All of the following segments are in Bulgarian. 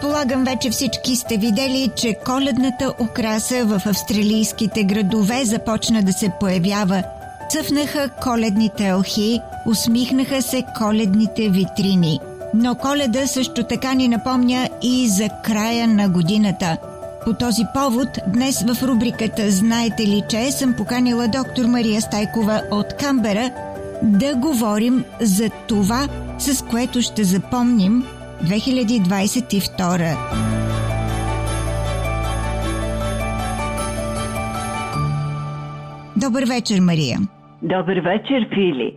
Предполагам вече всички сте видели, че коледната украса в австралийските градове започна да се появява. Цъфнаха коледните елхи, усмихнаха се коледните витрини. Но коледа също така ни напомня и за края на годината. По този повод днес в рубриката Знаете ли, че съм поканила доктор Мария Стайкова от Камбера да говорим за това, с което ще запомним 2022. Добър вечер, Мария. Добър вечер, Фили.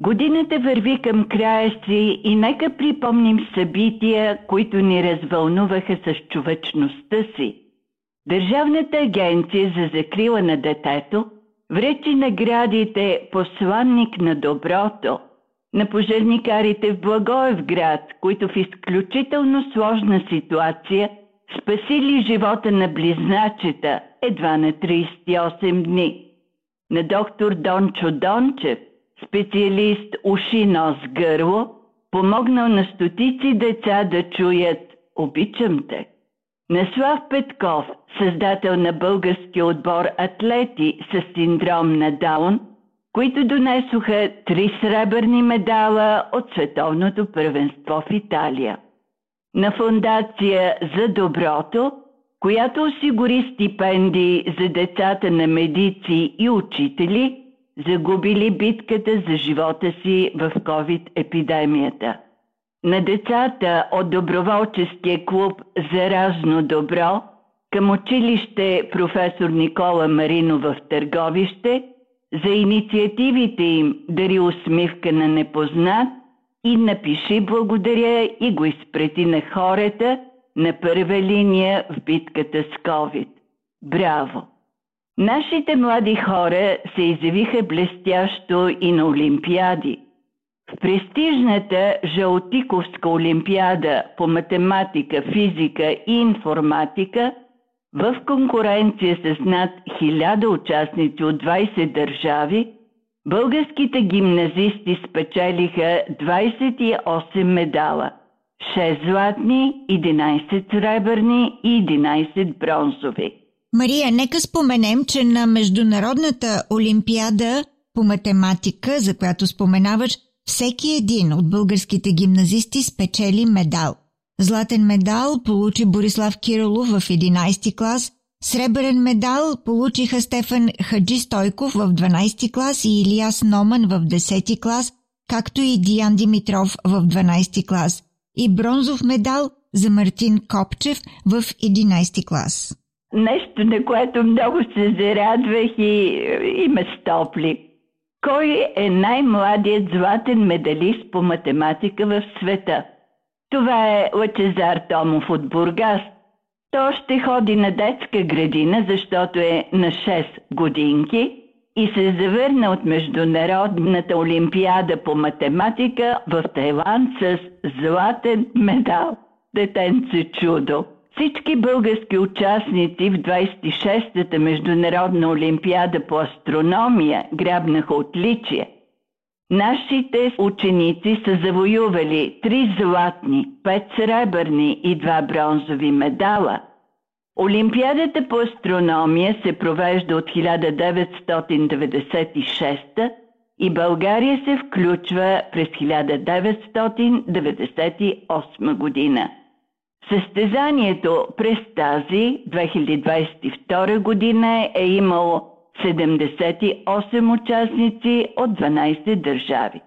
Годината върви към края си и нека припомним събития, които ни развълнуваха с човечността си. Държавната агенция за закрила на детето вречи наградите посланник на доброто – на пожарникарите в Благоев град, които в изключително сложна ситуация спасили живота на близначета едва на 38 дни. На доктор Дончо Дончев, специалист уши, нос, гърло, помогнал на стотици деца да чуят «Обичам те». На Слав Петков, създател на български отбор атлети с синдром на Даун – които донесоха три сребърни медала от Световното първенство в Италия. На фундация за доброто, която осигури стипендии за децата на медици и учители, загубили битката за живота си в COVID-епидемията. На децата от доброволческия клуб за разно добро към училище професор Никола Марино в Търговище – за инициативите им дари усмивка на непознат и напиши благодаря и го изпрети на хората на първа линия в битката с COVID. Браво! Нашите млади хора се изявиха блестящо и на Олимпиади. В престижната Жалтиковска олимпиада по математика, физика и информатика – в конкуренция с над 1000 участници от 20 държави, българските гимназисти спечелиха 28 медала – 6 златни, 11 сребърни и 11 бронзови. Мария, нека споменем, че на Международната олимпиада по математика, за която споменаваш, всеки един от българските гимназисти спечели медал – Златен медал получи Борислав Кирилов в 11 клас, сребърен медал получиха Стефан Хаджи Стойков в 12 клас и Илияс Номан в 10 клас, както и Диан Димитров в 12 клас и бронзов медал за Мартин Копчев в 11 клас. Нещо, на което много се зарадвах и, и ме стопли. Кой е най-младият златен медалист по математика в света – това е Лъчезар Томов от Бургас. То ще ходи на детска градина, защото е на 6 годинки и се завърна от Международната олимпиада по математика в Тайланд с златен медал. Детенце чудо! Всички български участници в 26-та Международна олимпиада по астрономия грабнаха отличие – Нашите ученици са завоювали три златни, пет сребърни и два бронзови медала. Олимпиадата по астрономия се провежда от 1996 и България се включва през 1998 година. Състезанието през тази 2022 година е имало 78 участници от 12 държави.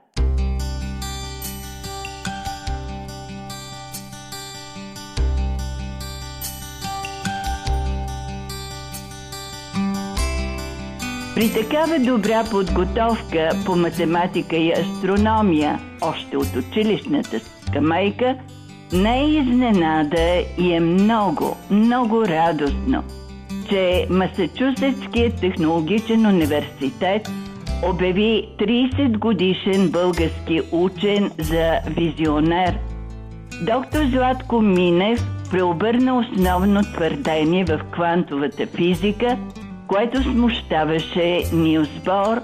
При такава добра подготовка по математика и астрономия, още от училищната скамейка, не е изненада и е много, много радостно – че Масачусетският технологичен университет обяви 30 годишен български учен за визионер. Доктор Златко Минев преобърна основно твърдение в квантовата физика – което смущаваше Нилс Бор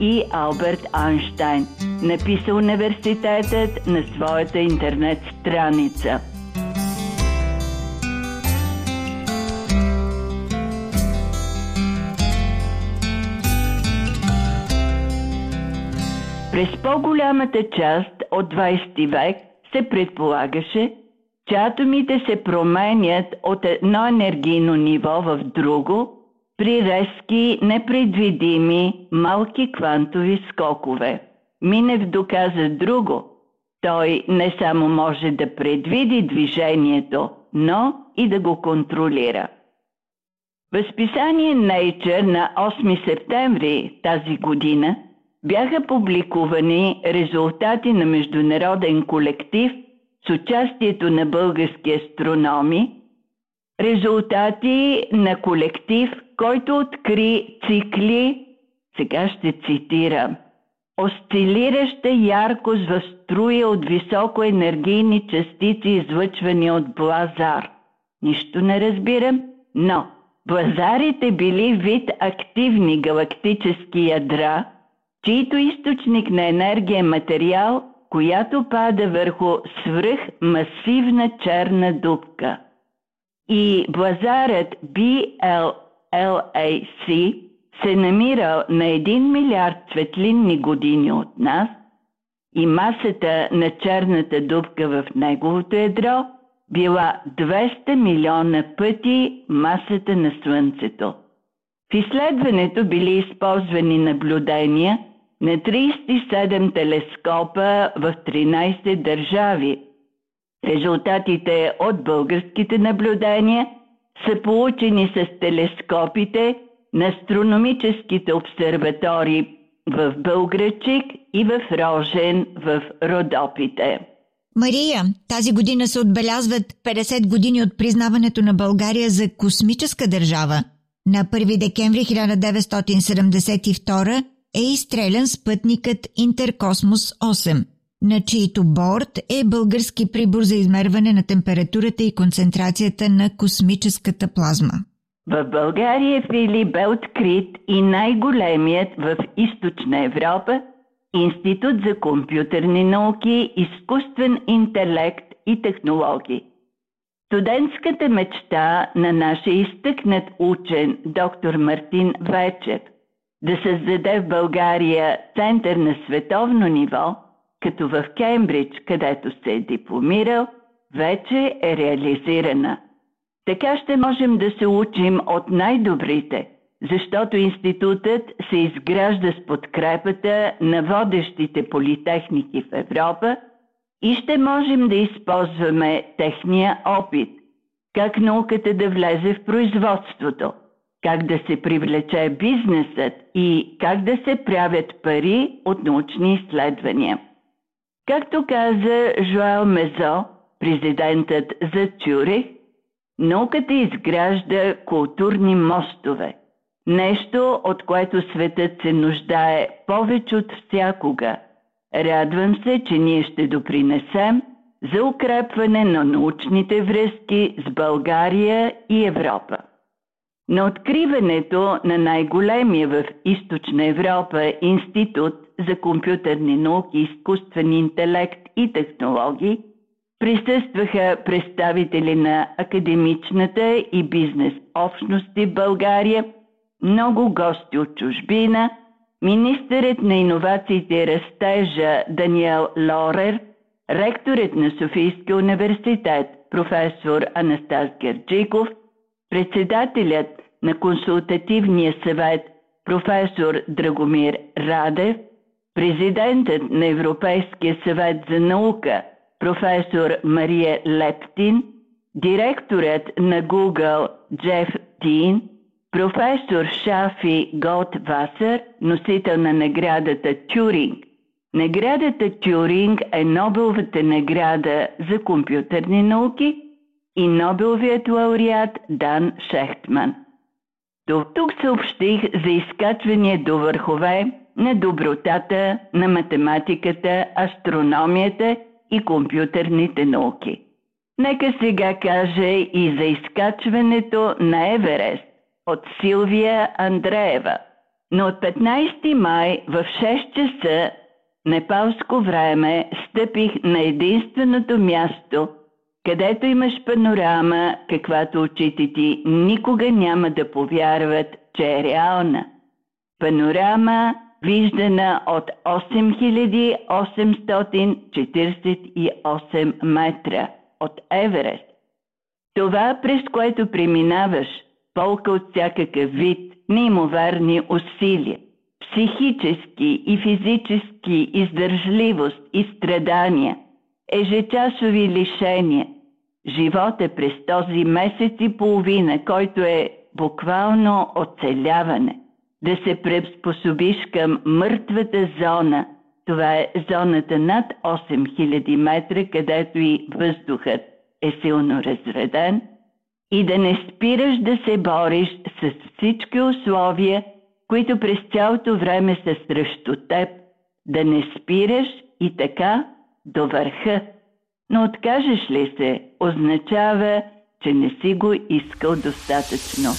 и Алберт Айнштайн, написа университетът на своята интернет страница. През по-голямата част от 20 век се предполагаше, че атомите се променят от едно енергийно ниво в друго – при резки, непредвидими, малки квантови скокове. Минев доказа друго. Той не само може да предвиди движението, но и да го контролира. В списание Nature на 8 септември тази година бяха публикувани резултати на международен колектив с участието на български астрономи, резултати на колектив – който откри цикли, сега ще цитирам, осцилираща яркост в струя от високоенергийни частици, излъчвани от блазар. Нищо не разбирам, но блазарите били вид активни галактически ядра, чието източник на енергия е материал, която пада върху свръхмасивна черна дупка. И блазарът BL LAC се намира на 1 милиард светлинни години от нас и масата на черната дупка в неговото ядро била 200 милиона пъти масата на Слънцето. В изследването били използвани наблюдения на 37 телескопа в 13 държави. Резултатите от българските наблюдения – са получени с телескопите на астрономическите обсерватории в Бълграчик и в Рожен в Родопите. Мария, тази година се отбелязват 50 години от признаването на България за космическа държава. На 1 декември 1972 е изстрелян спътникът Интеркосмос 8 на чието борт е български прибор за измерване на температурата и концентрацията на космическата плазма. В България Фили бе открит и най-големият в източна Европа Институт за компютърни науки, изкуствен интелект и технологии. Студентската мечта на нашия изтъкнат учен доктор Мартин Вечев да създаде в България център на световно ниво – като в Кембридж, където се е дипломирал, вече е реализирана. Така ще можем да се учим от най-добрите, защото институтът се изгражда с подкрепата на водещите политехники в Европа и ще можем да използваме техния опит, как науката да влезе в производството, как да се привлече бизнесът и как да се правят пари от научни изследвания. Както каза Жуел Мезо, президентът за Тюрих, науката изгражда културни мостове. Нещо, от което светът се нуждае повече от всякога. Радвам се, че ние ще допринесем за укрепване на научните връзки с България и Европа. На откриването на най-големия в Източна Европа институт за компютърни науки, изкуствен интелект и технологии присъстваха представители на академичната и бизнес общности в България, много гости от чужбина, министърът на иновациите и растежа Даниел Лорер, ректорът на Софийския университет професор Анастас Герджиков, председателят на консултативния съвет професор Драгомир Радев, президентът на Европейския съвет за наука професор Мария Лептин, директорът на Google Джеф Тин, Професор Шафи Готвасър, носител на наградата Тюринг. Наградата Тюринг е Нобеловата награда за компютърни науки и Нобеловият лауреат Дан Шехтман. До тук съобщих за изкачване до върхове на добротата на математиката, астрономията и компютърните науки. Нека сега каже и за изкачването на Еверест от Силвия Андреева. Но от 15 май в 6 часа непалско време стъпих на единственото място, където имаш панорама, каквато очите ти никога няма да повярват, че е реална. Панорама, виждана от 8848 метра от Еверест. Това, през което преминаваш, полка от всякакъв вид, неимоверни усилия, психически и физически издържливост и страдания, ежечасови лишения, живота през този месец и половина, който е буквално оцеляване, да се приспособиш към мъртвата зона, това е зоната над 8000 метра, където и въздухът е силно разреден, и да не спираш да се бориш с всички условия, които през цялото време са срещу теб, да не спираш и така до върха. Но откажеш ли се, означава, че не си го искал достатъчно.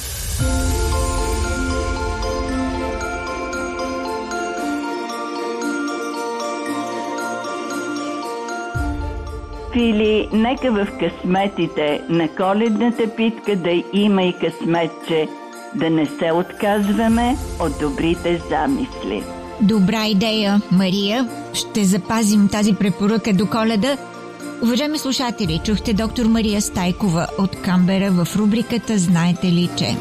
Фили, нека в късметите на коледната питка да има и късметче, да не се отказваме от добрите замисли. Добра идея, Мария. Ще запазим тази препоръка до коледа. Уважаеми слушатели, чухте доктор Мария Стайкова от Камбера в рубриката Знаете ли, че...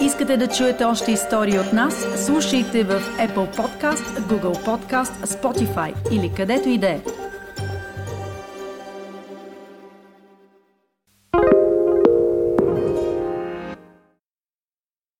Искате да чуете още истории от нас? Слушайте в Apple Podcast, Google Podcast, Spotify или където и да е.